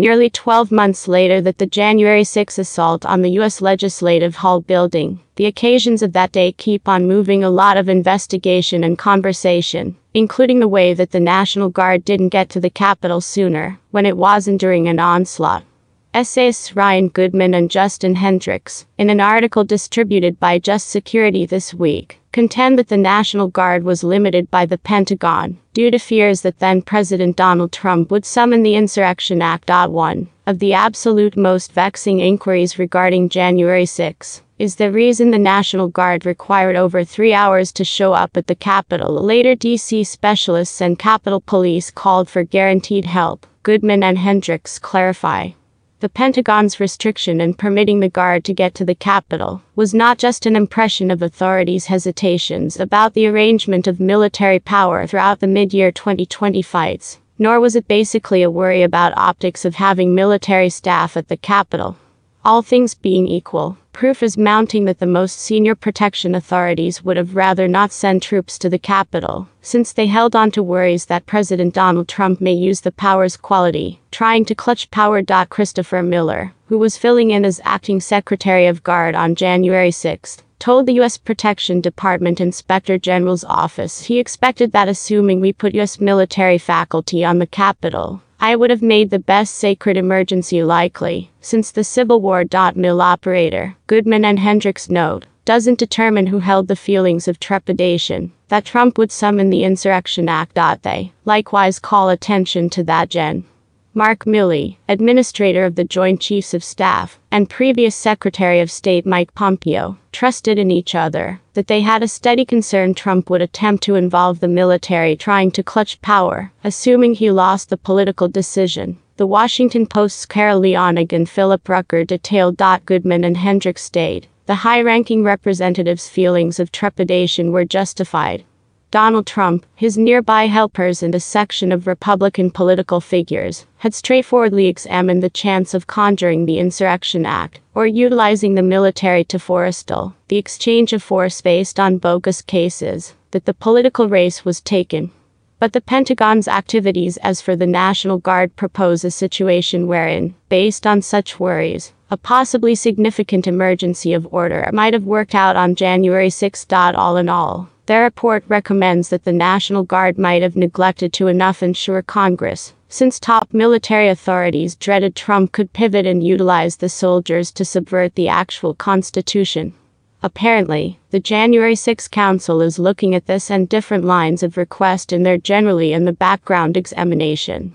nearly 12 months later that the January 6 assault on the U.S. Legislative Hall building. The occasions of that day keep on moving a lot of investigation and conversation, including the way that the National Guard didn't get to the Capitol sooner, when it wasn't during an onslaught. Essayists Ryan Goodman and Justin Hendrix, in an article distributed by Just Security this week, contend that the National Guard was limited by the Pentagon due to fears that then President Donald Trump would summon the Insurrection Act. One of the absolute most vexing inquiries regarding January 6 is the reason the National Guard required over three hours to show up at the Capitol. Later, DC specialists and Capitol Police called for guaranteed help. Goodman and Hendrix clarify. The Pentagon's restriction in permitting the Guard to get to the Capitol was not just an impression of authorities' hesitations about the arrangement of military power throughout the mid year 2020 fights, nor was it basically a worry about optics of having military staff at the Capitol. All things being equal, proof is mounting that the most senior protection authorities would have rather not send troops to the Capitol, since they held on to worries that President Donald Trump may use the power's quality, trying to clutch power. Christopher Miller, who was filling in as acting Secretary of Guard on January 6, told the U.S. Protection Department Inspector General's office he expected that assuming we put U.S. military faculty on the Capitol, I would have made the best sacred emergency likely, since the Civil War. Mill operator, Goodman and Hendrix note, doesn't determine who held the feelings of trepidation that Trump would summon the Insurrection Act. They likewise call attention to that gen. Mark Milley, administrator of the Joint Chiefs of Staff, and previous Secretary of State Mike Pompeo, trusted in each other, that they had a steady concern Trump would attempt to involve the military trying to clutch power, assuming he lost the political decision. The Washington Post's Carol Leonig and Philip Rucker detailed. Goodman and Hendrix stayed. The high ranking representative's feelings of trepidation were justified. Donald Trump, his nearby helpers, and a section of Republican political figures had straightforwardly examined the chance of conjuring the Insurrection Act or utilizing the military to forestall the exchange of force based on bogus cases that the political race was taken. But the Pentagon's activities as for the National Guard propose a situation wherein, based on such worries, a possibly significant emergency of order might have worked out on January 6. All in all, their report recommends that the National Guard might have neglected to enough ensure Congress, since top military authorities dreaded Trump could pivot and utilize the soldiers to subvert the actual Constitution. Apparently, the January 6 Council is looking at this and different lines of request in their generally in the background examination.